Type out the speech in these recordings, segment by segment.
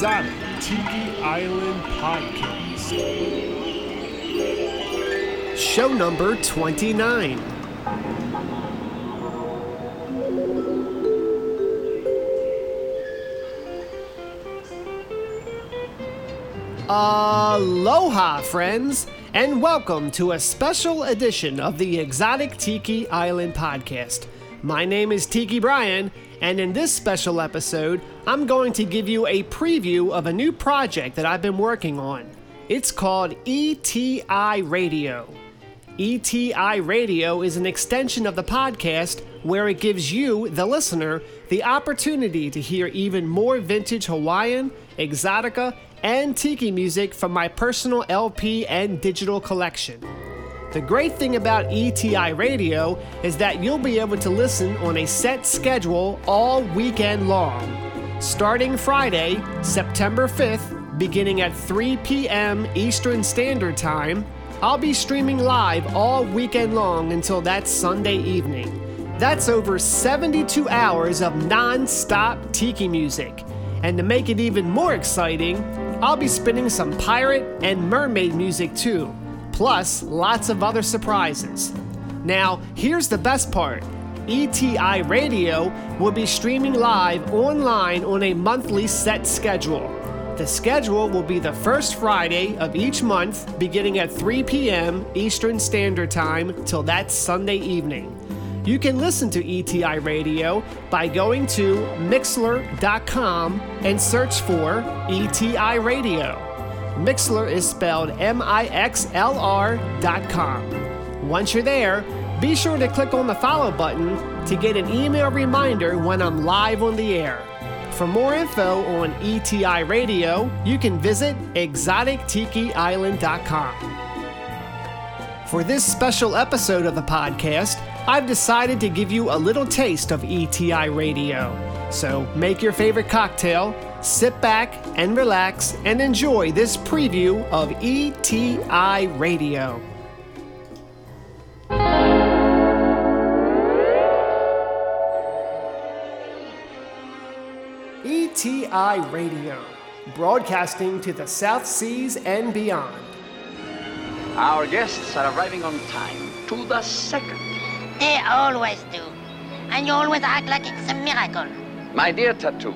Exotic Tiki Island Podcast. Show number 29. Aloha, friends, and welcome to a special edition of the Exotic Tiki Island podcast. My name is Tiki Brian, and in this special episode, I'm going to give you a preview of a new project that I've been working on. It's called ETI Radio. ETI Radio is an extension of the podcast where it gives you, the listener, the opportunity to hear even more vintage Hawaiian, exotica, and tiki music from my personal LP and digital collection. The great thing about ETI Radio is that you'll be able to listen on a set schedule all weekend long. Starting Friday, September 5th, beginning at 3 p.m. Eastern Standard Time, I'll be streaming live all weekend long until that Sunday evening. That's over 72 hours of non stop tiki music. And to make it even more exciting, I'll be spinning some pirate and mermaid music too, plus lots of other surprises. Now, here's the best part ETI Radio will be streaming live online on a monthly set schedule. The schedule will be the first Friday of each month, beginning at 3 p.m. Eastern Standard Time till that Sunday evening. You can listen to ETI Radio by going to Mixlr.com and search for ETI Radio. Mixlr is spelled M I X L R dot com. Once you're there, be sure to click on the follow button to get an email reminder when I'm live on the air. For more info on ETI Radio, you can visit exotictikiisland.com. For this special episode of the podcast, I've decided to give you a little taste of ETI Radio. So make your favorite cocktail, sit back and relax, and enjoy this preview of ETI Radio. ETI Radio, broadcasting to the South Seas and beyond. Our guests are arriving on time to the second. They always do. And you always act like it's a miracle. My dear Tattoo,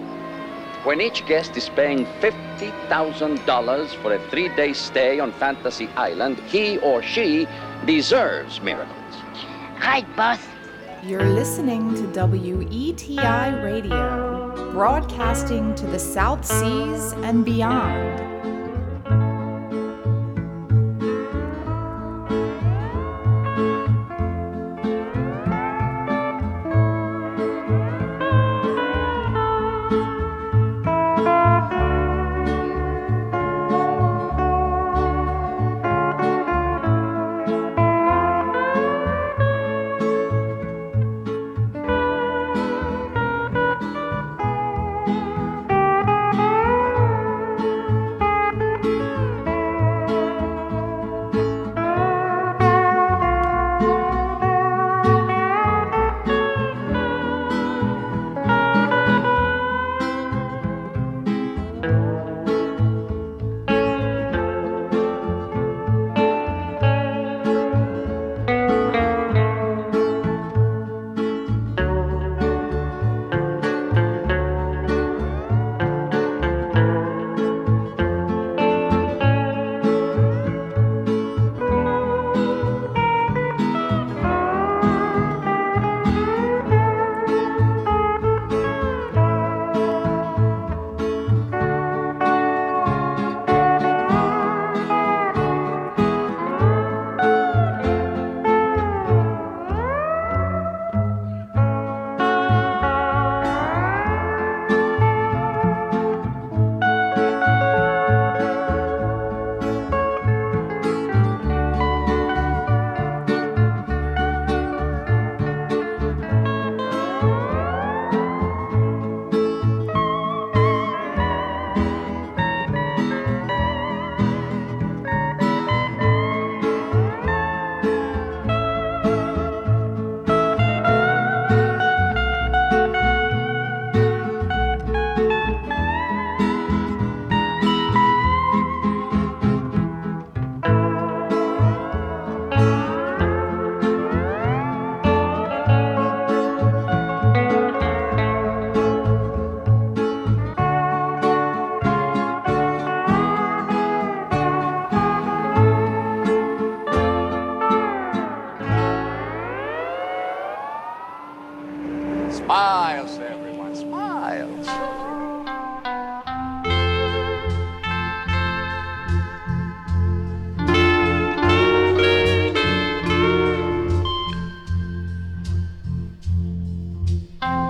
when each guest is paying $50,000 for a three day stay on Fantasy Island, he or she deserves miracles. Right, boss? You're listening to WETI Radio, broadcasting to the South Seas and beyond. Música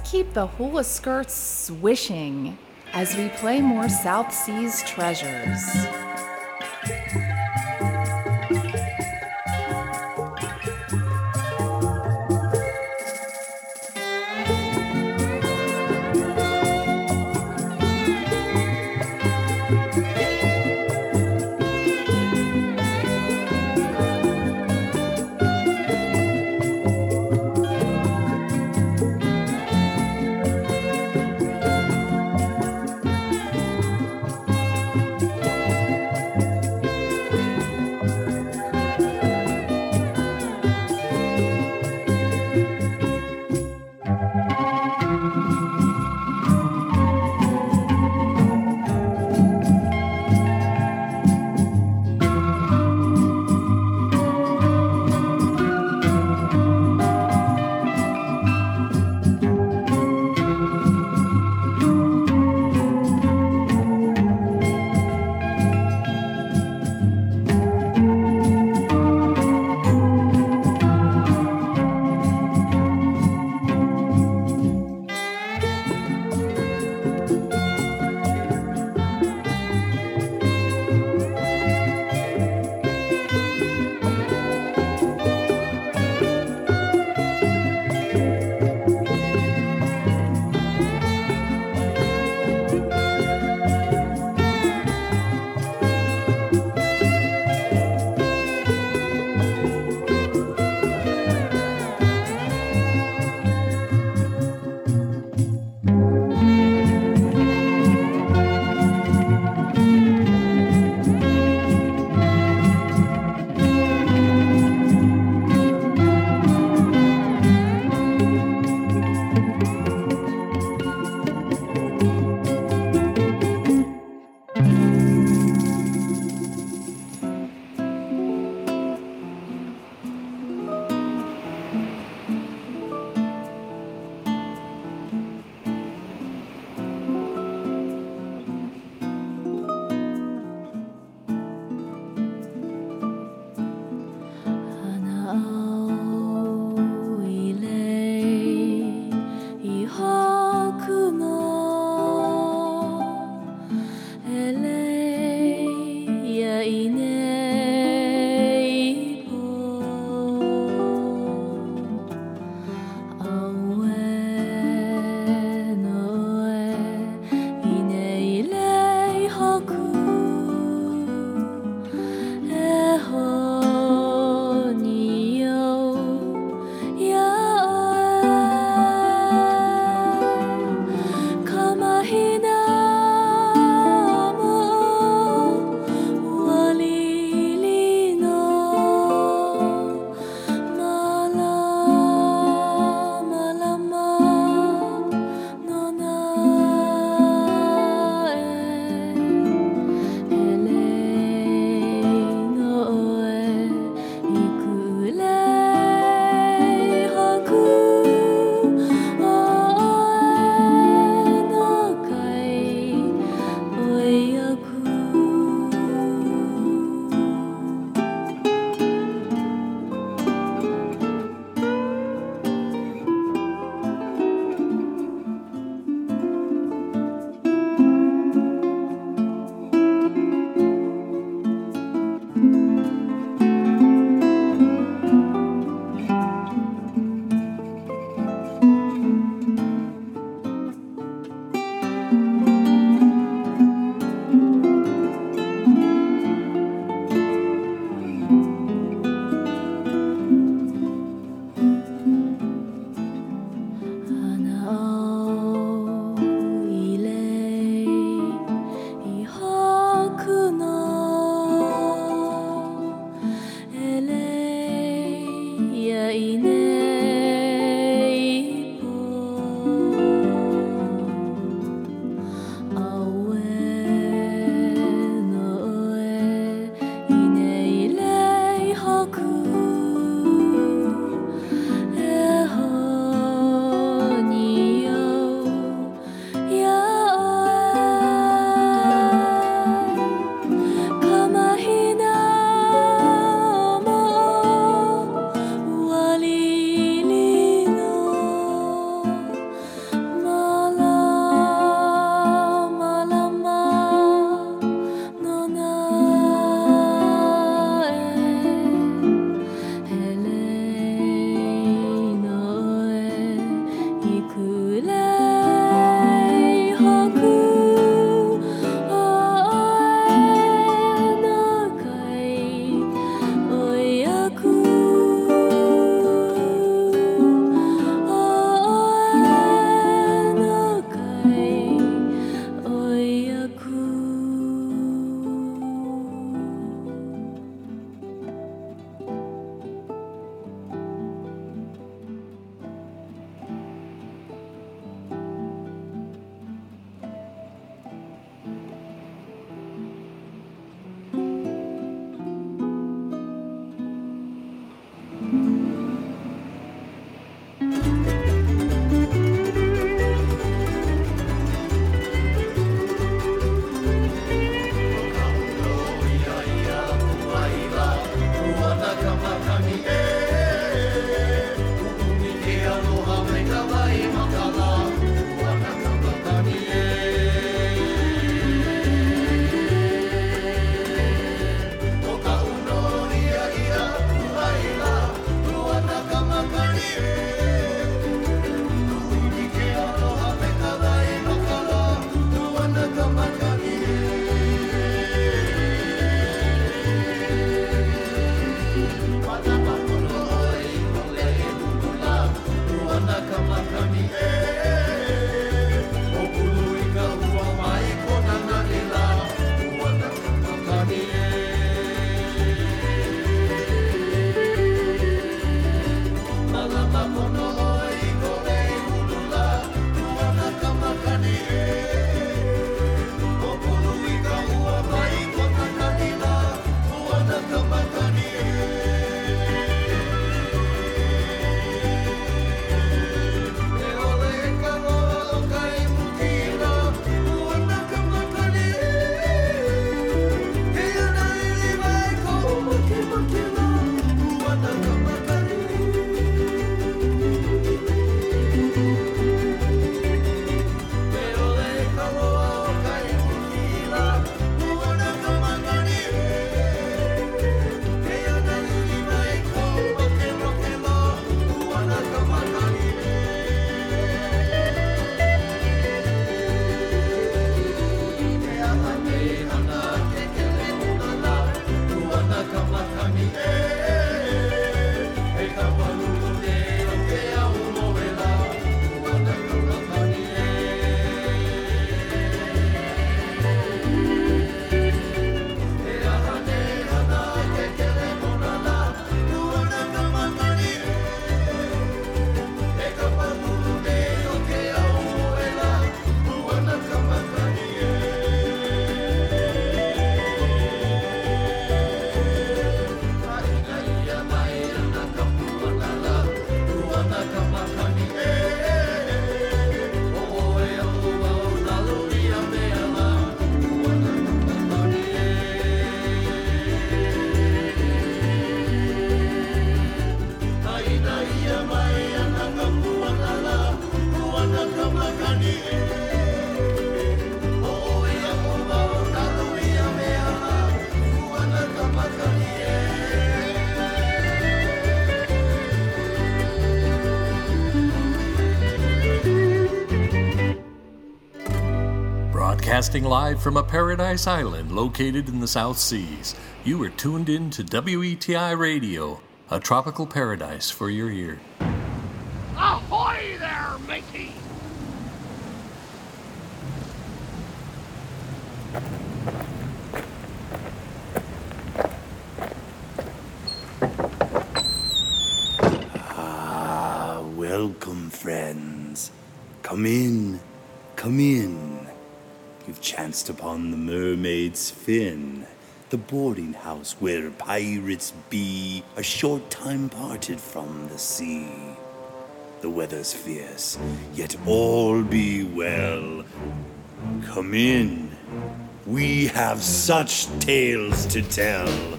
keep the hula skirts swishing as we play more South Seas treasures. Broadcasting live from a paradise island located in the South Seas, you are tuned in to WETI Radio, a tropical paradise for your ear. Ahoy there, matey! Ah, welcome, friends. Come in, mermaid's fin, the boarding house where pirates be, a short time parted from the sea. The weather's fierce, yet all be well. Come in. We have such tales to tell.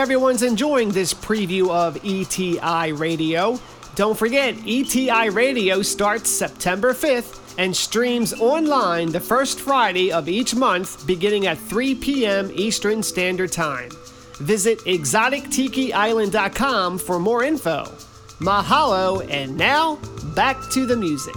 Everyone's enjoying this preview of ETI Radio. Don't forget, ETI Radio starts September 5th and streams online the first Friday of each month beginning at 3 p.m. Eastern Standard Time. Visit exotictikiisland.com for more info. Mahalo, and now back to the music.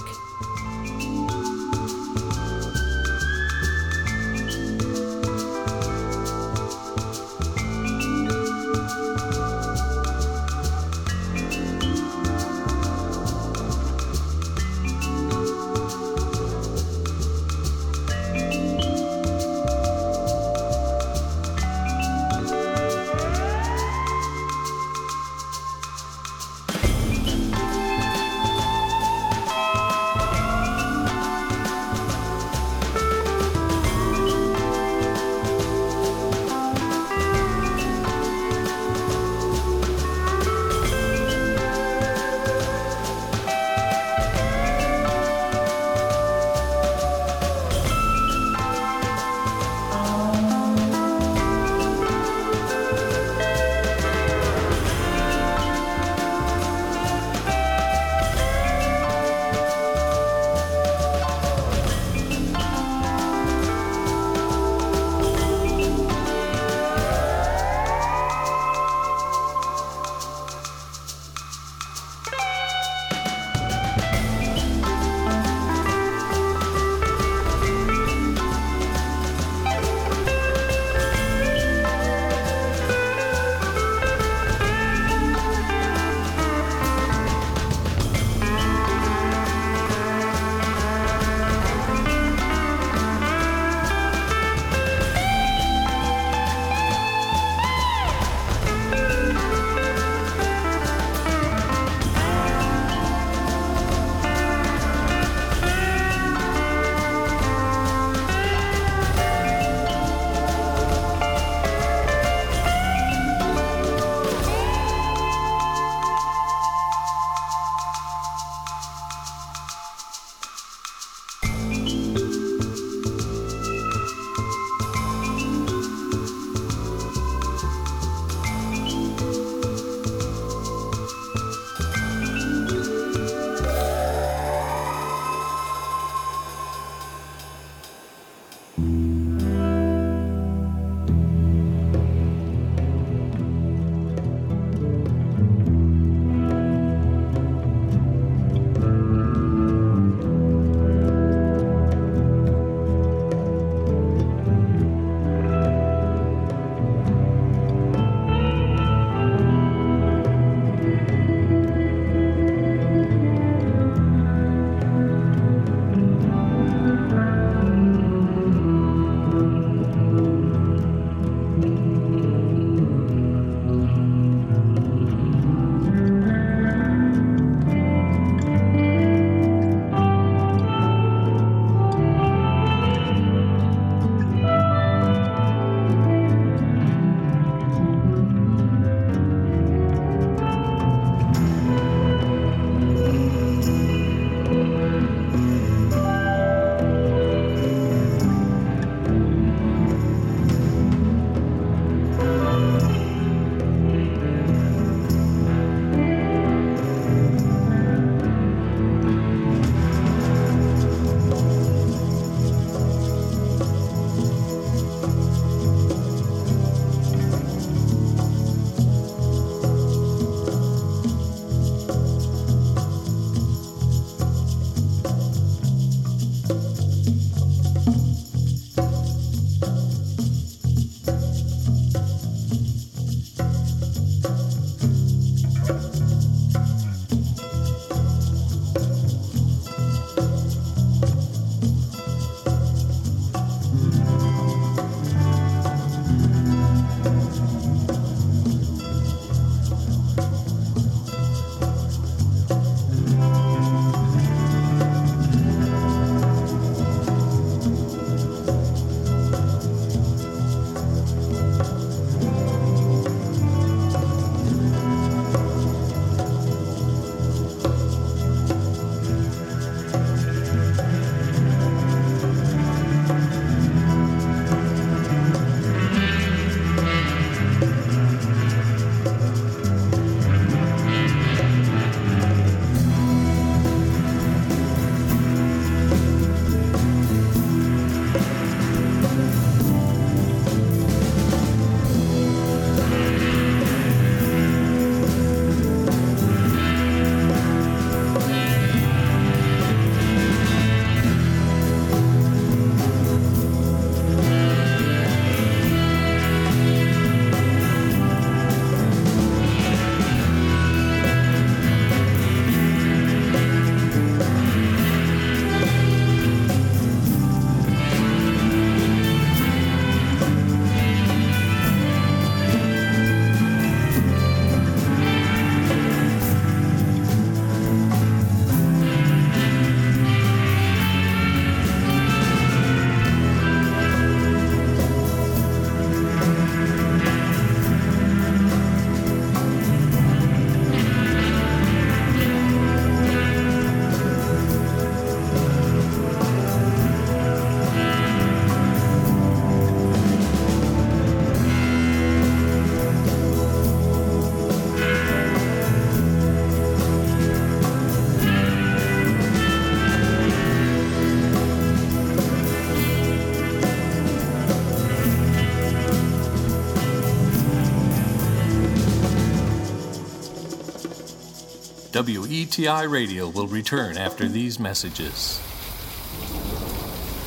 WETI Radio will return after these messages.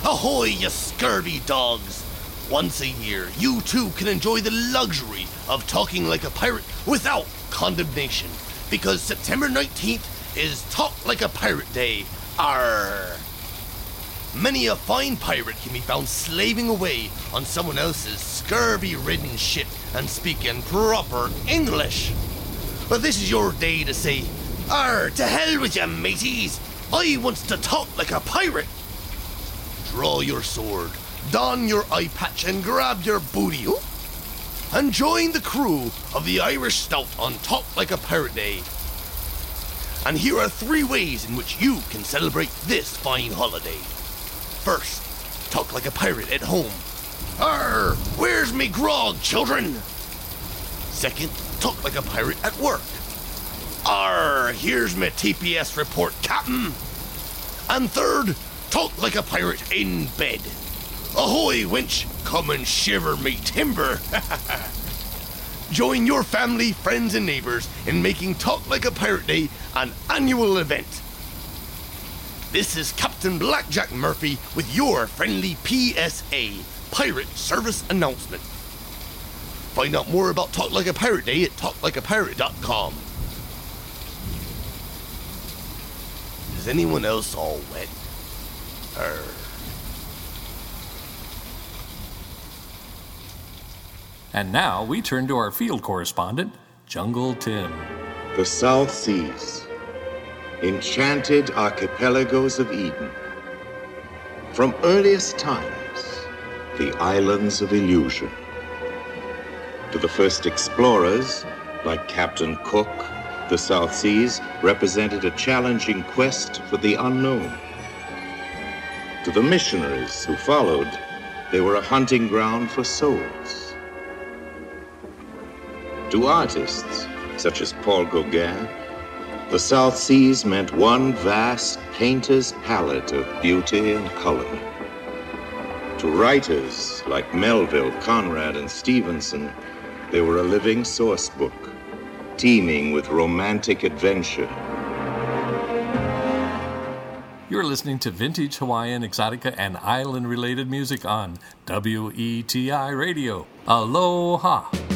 Ahoy, you scurvy dogs! Once a year, you too can enjoy the luxury of talking like a pirate without condemnation, because September 19th is Talk Like a Pirate Day. Arr! Many a fine pirate can be found slaving away on someone else's scurvy ridden ship and speaking proper English. But this is your day to say, Arr, to hell with you, mateys! I wants to talk like a pirate! Draw your sword, don your eye patch, and grab your booty, and join the crew of the Irish Stout on Talk Like a Pirate Day. And here are three ways in which you can celebrate this fine holiday. First, talk like a pirate at home. Arr, where's me grog, children? Second, talk like a pirate at work. Arr, here's my TPS report, Captain. And third, talk like a pirate in bed. Ahoy, winch, come and shiver me timber. Join your family, friends, and neighbors in making Talk Like a Pirate Day an annual event. This is Captain Blackjack Murphy with your friendly PSA, Pirate Service Announcement. Find out more about Talk Like a Pirate Day at talklikeapirate.com. Is anyone else all wet? Err. And now we turn to our field correspondent, Jungle Tim. The South Seas, enchanted archipelagos of Eden. From earliest times, the islands of illusion. To the first explorers, like Captain Cook, the South Seas represented a challenging quest for the unknown. To the missionaries who followed, they were a hunting ground for souls. To artists, such as Paul Gauguin, the South Seas meant one vast painter's palette of beauty and color. To writers like Melville, Conrad, and Stevenson, they were a living source book, teeming with romantic adventure. You're listening to vintage Hawaiian, exotica, and island related music on WETI Radio. Aloha!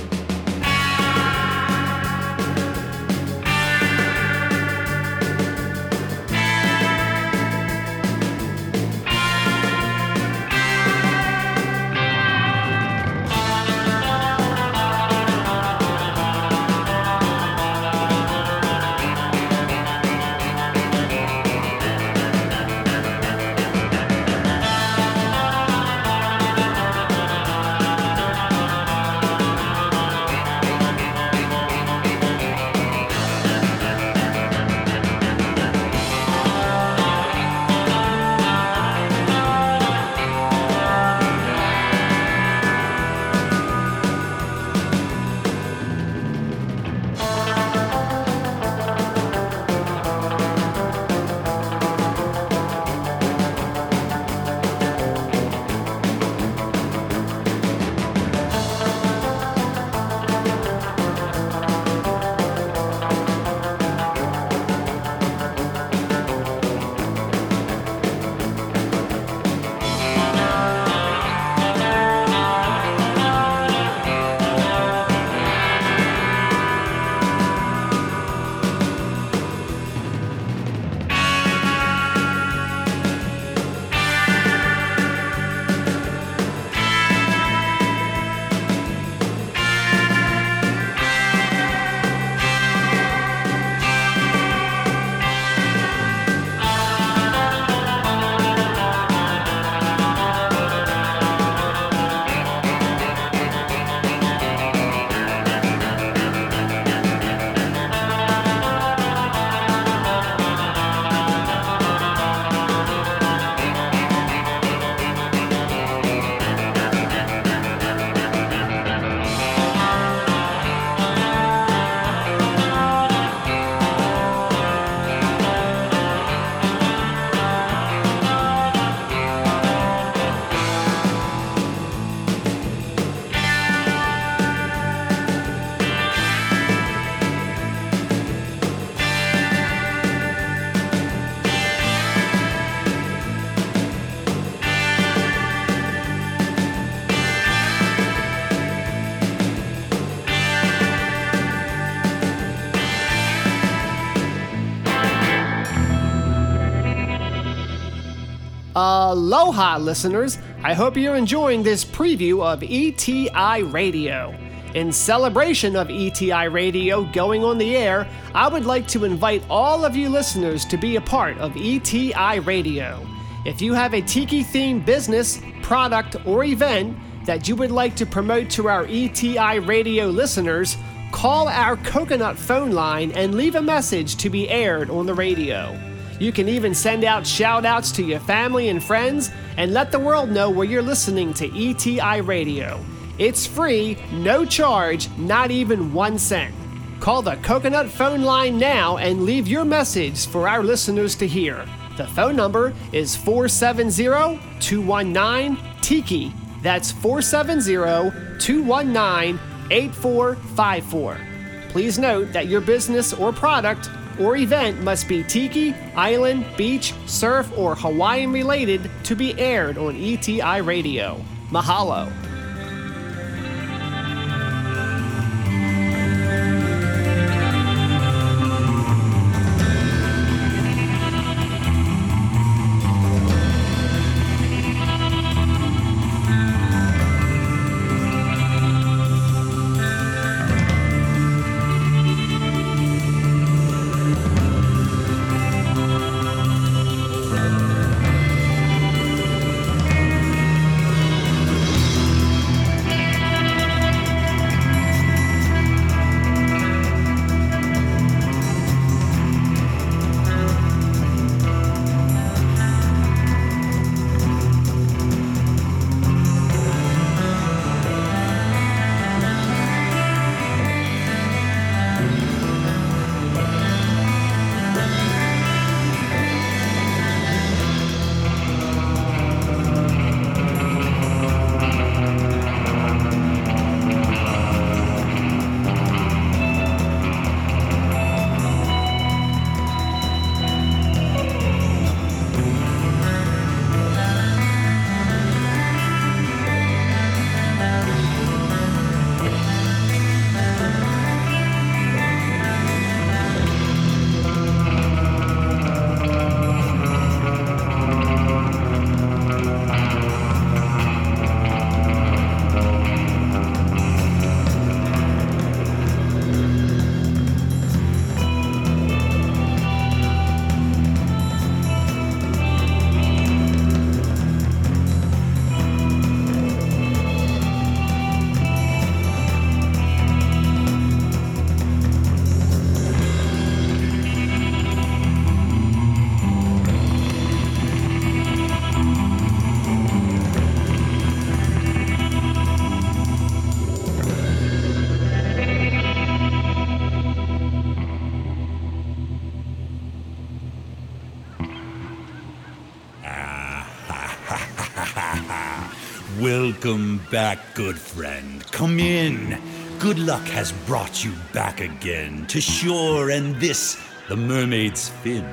Aloha, listeners! I hope you're enjoying this preview of ETI Radio. In celebration of ETI Radio going on the air, I would like to invite all of you listeners to be a part of ETI Radio. If you have a tiki themed business, product, or event that you would like to promote to our ETI Radio listeners, call our coconut phone line and leave a message to be aired on the radio. You can even send out shout outs to your family and friends and let the world know where you're listening to ETI Radio. It's free, no charge, not even one cent. Call the Coconut phone line now and leave your message for our listeners to hear. The phone number is 470 219 Tiki. That's 470 219 8454. Please note that your business or product or event must be tiki, island, beach, surf, or Hawaiian related to be aired on ETI Radio. Mahalo. Back, good friend. Come in. Good luck has brought you back again to shore, and this, the mermaid's fin,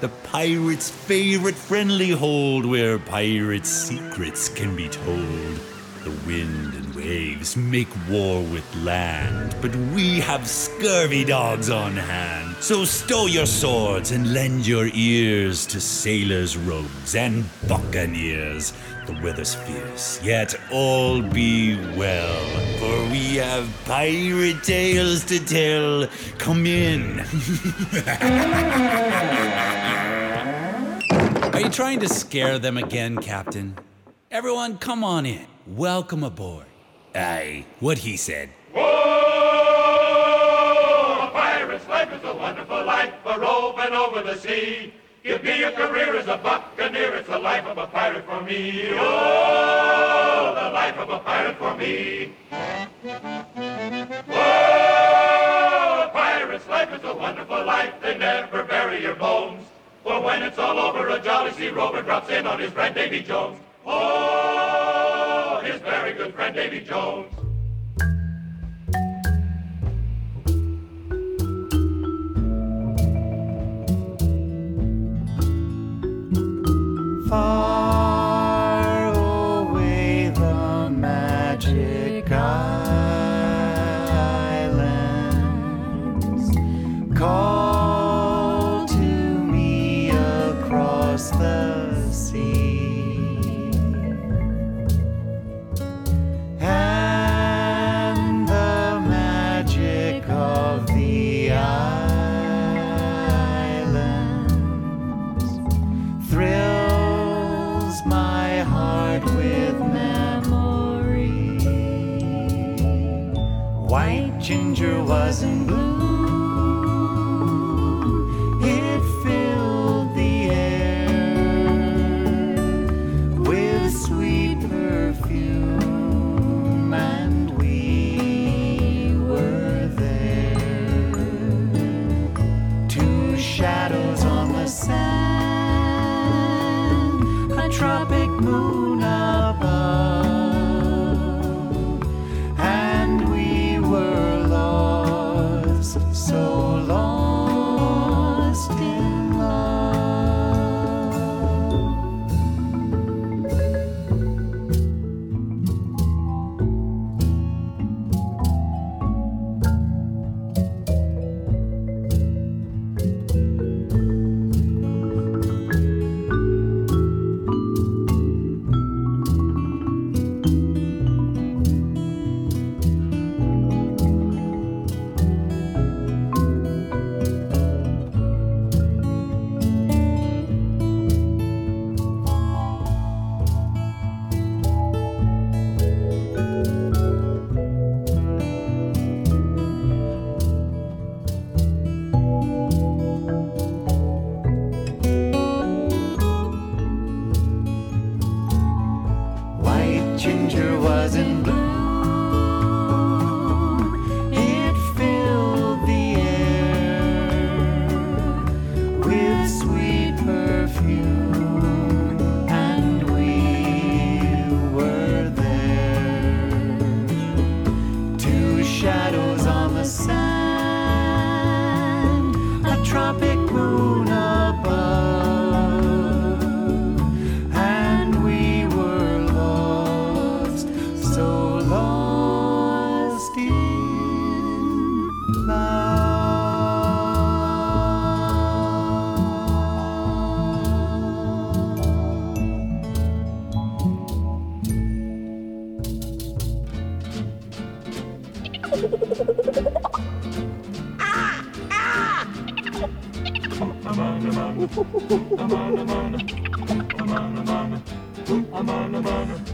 the pirate's favorite friendly hold where pirates' secrets can be told. The wind and waves make war with land, but we have scurvy dogs on hand. So stow your swords and lend your ears to sailors' rogues and buccaneers. The weather's fierce, yet all be well, for we have pirate tales to tell. Come in. Are you trying to scare them again, Captain? Everyone, come on in. Welcome aboard. Aye, what he said. Oh, a pirate's life is a wonderful life, a roving over the sea. Give me a career as a buccaneer, it's the life of a pirate for me. Oh, the life of a pirate for me. Oh, a pirate's life is a wonderful life, they never bury your bones. For when it's all over, a jolly sea rover drops in on his friend Davy Jones. Oh, his very good friend Davy Jones. Far wasn't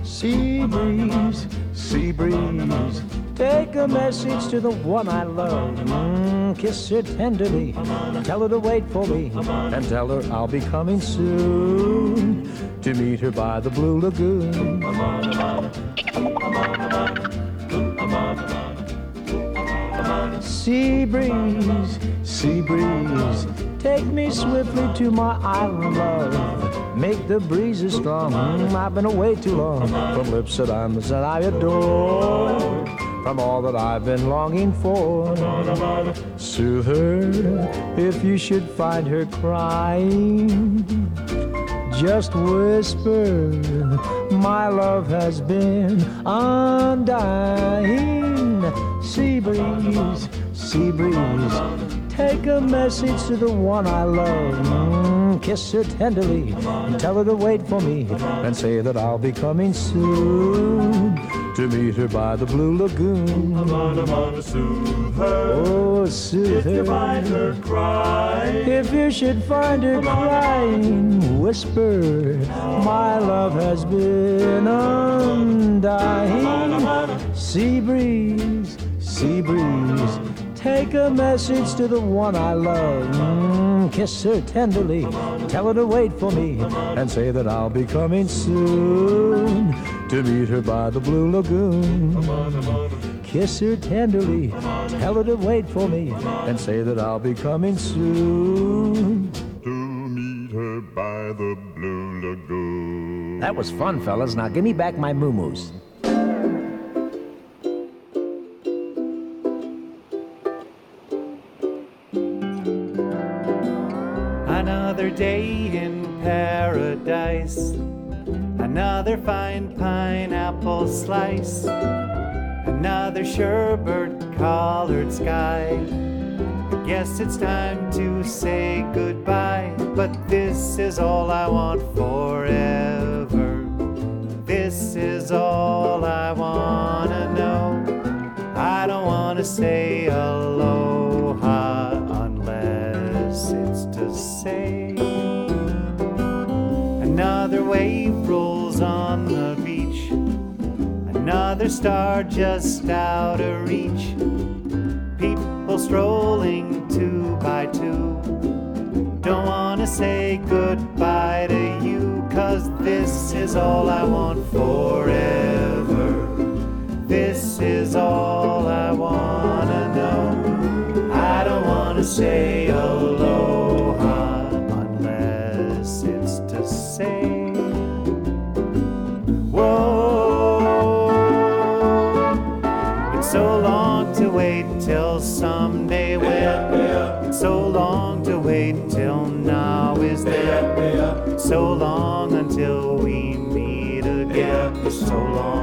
Sea breeze, sea breeze, take a message to the one I love. Mm, kiss her tenderly, tell her to wait for me, and tell her I'll be coming soon to meet her by the Blue Lagoon. Sea breeze, sea breeze, take me swiftly to my island love. Make the breezes strong. Mm, I've been away too long from lips that I'm that I adore. From all that I've been longing for. Soothe her if you should find her crying. Just whisper, my love has been undying. Sea breeze, sea breeze, take a message to the one I love. Mm, kiss her tenderly, and tell her to wait for me, and say that I'll be coming soon to meet her by the Blue Lagoon. Oh, soothe her. If you find her crying, if you should find her crying, whisper, my love has been undying. Sea breeze, sea breeze, take a message to the one I love. Mm, kiss her tenderly, tell her to wait for me, and say that I'll be coming soon to meet her by the Blue Lagoon. Kiss her tenderly, tell her to wait for me, and say that I'll be coming soon. To meet her by the Blue Lagoon. That was fun, fellas. Now give me back my moo Day in paradise. Another fine pineapple slice. Another sherbet colored sky. I guess it's time to say goodbye. But this is all I want forever. This is all I wanna know. I don't wanna say aloha unless it's to say wave rolls on the beach. Another star just out of reach. People strolling two by two. Don't wanna say goodbye to you, cause this is all I want forever. This is all I wanna know. I don't wanna say hello. wait till someday when so long to wait till now is there. So long until we meet again. So long.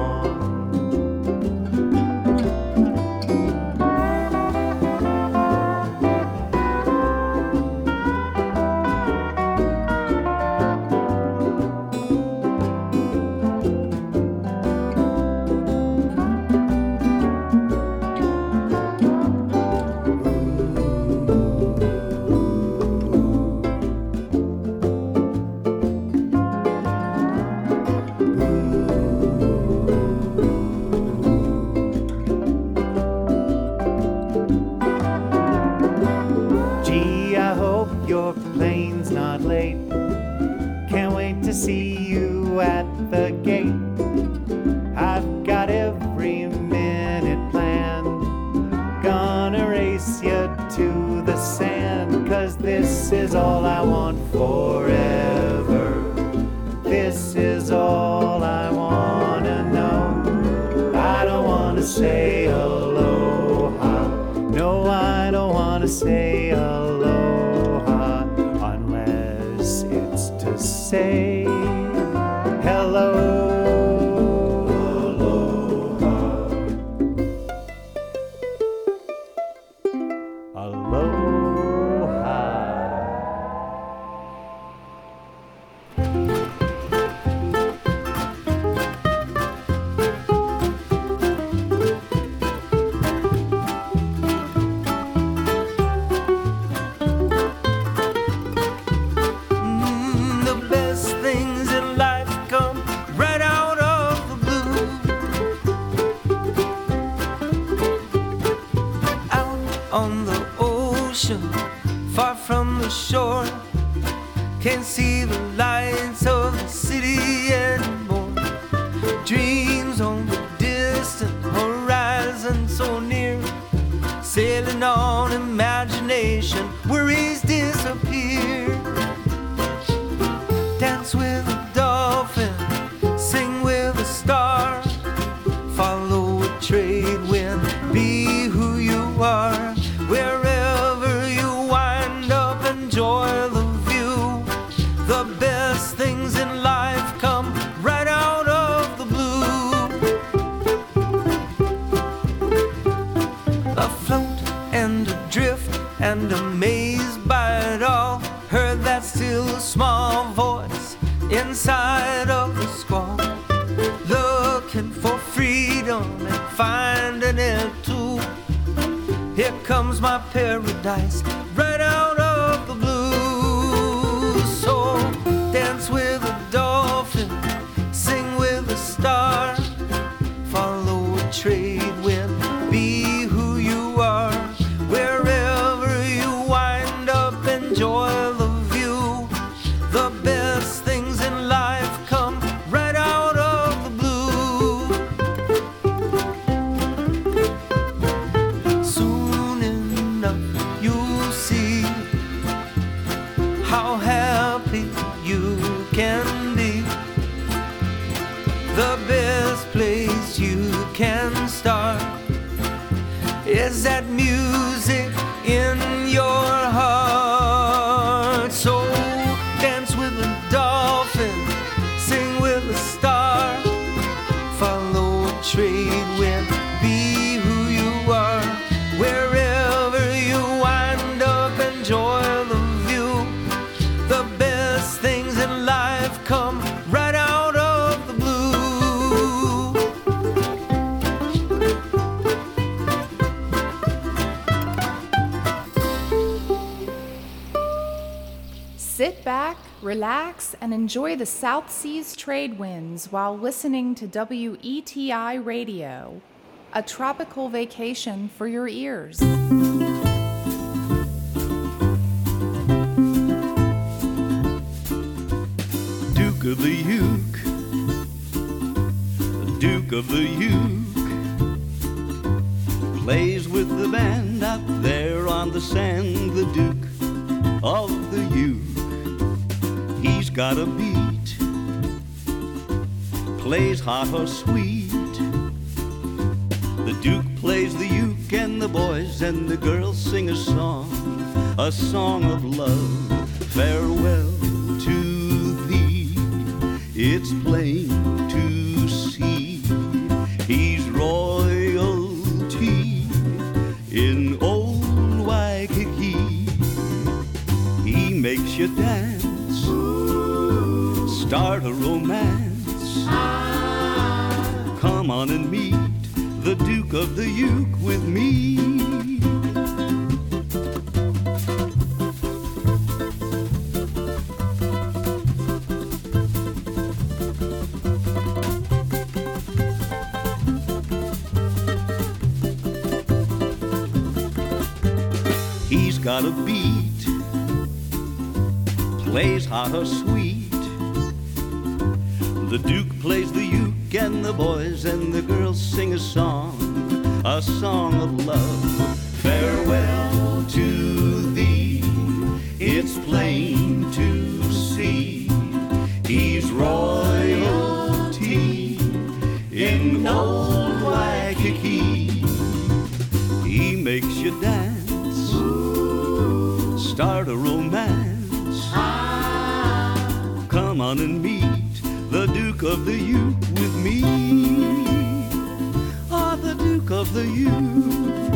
Be who you are. was my paradise. Seas trade winds while listening to WETI Radio, a tropical vacation for your ears. Duke of the Uke, Duke of the Uke, plays with the band out there on the sand. The Duke of the Uke, he's got a beat, plays hot or sweet. The Duke plays the uke, and the boys and the girls sing a song, a song of love. Farewell to thee, it's plain to see. He's royalty in old Waikiki. He makes you dance, start a romance. Come on and meet the Duke of the Uke with me. He's got a beat, plays hot or sweet. Duke plays the uke, and the boys and the girls sing a song, a song of love. The Uke.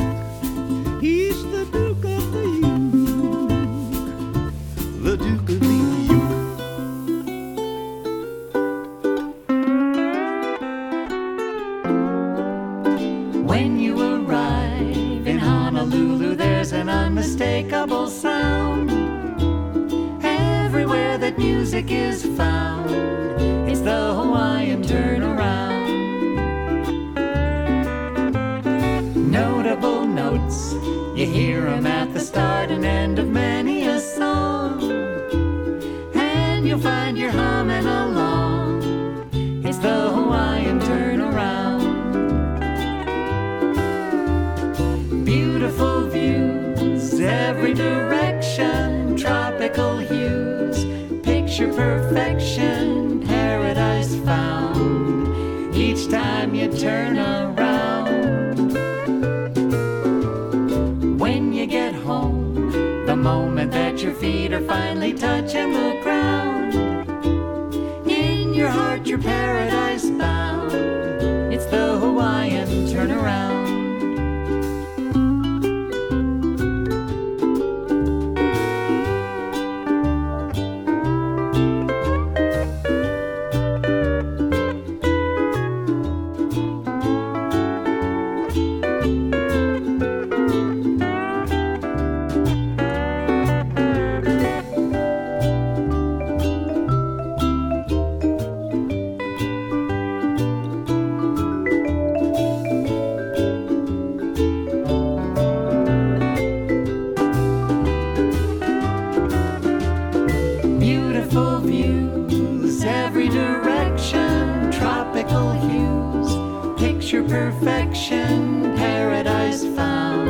Picture perfection, paradise found.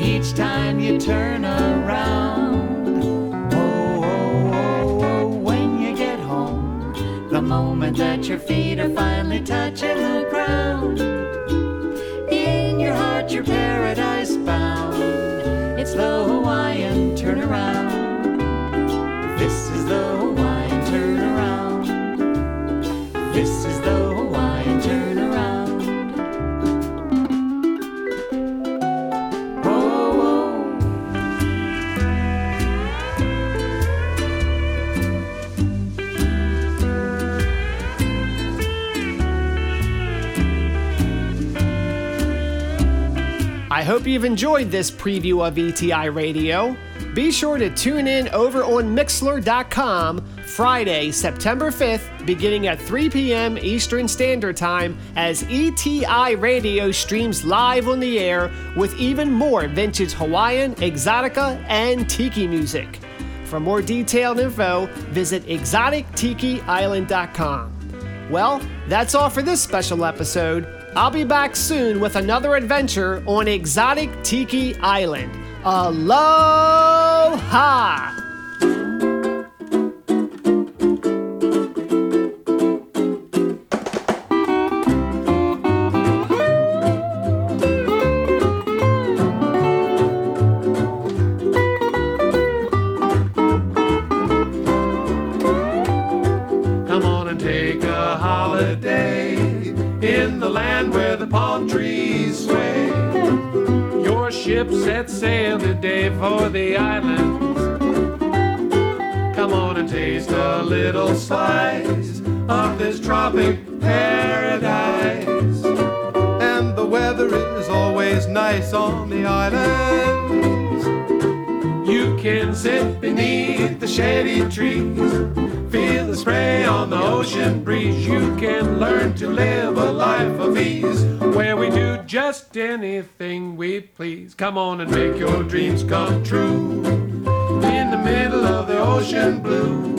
Each time you turn around, oh, oh, oh, oh, when you get home, the moment that your feet are finally touching the ground, in your heart, you're paradise bound. It's the Hawaiian turnaround. I hope you've enjoyed this preview of ETI Radio. Be sure to tune in over on Mixlr.com Friday, September 5th, beginning at 3 p.m. Eastern Standard Time, as ETI Radio streams live on the air with even more vintage Hawaiian, exotica, and tiki music. For more detailed info, visit exotictikiisland.com. Well, that's all for this special episode. I'll be back soon with another adventure on Exotic Tiki Island. Aloha! For the islands. Come on and taste a little slice of this tropic paradise. And the weather is always nice on the islands. You can sit beneath the shady trees, feel the spray on the ocean breeze. You can learn to live a life of ease, just anything we please. Come on and make your dreams come true. In the middle of the ocean blue,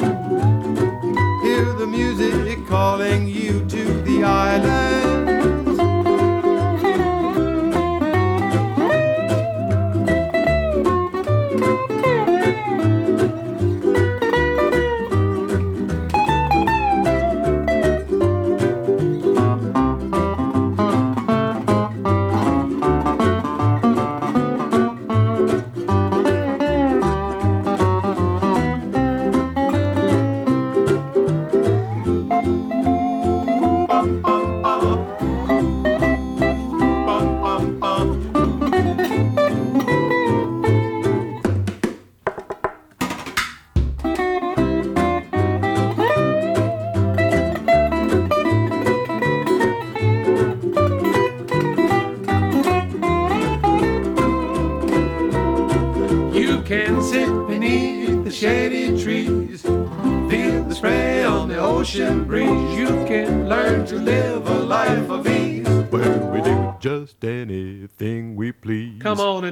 Hear the music calling you to the islands.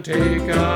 Take a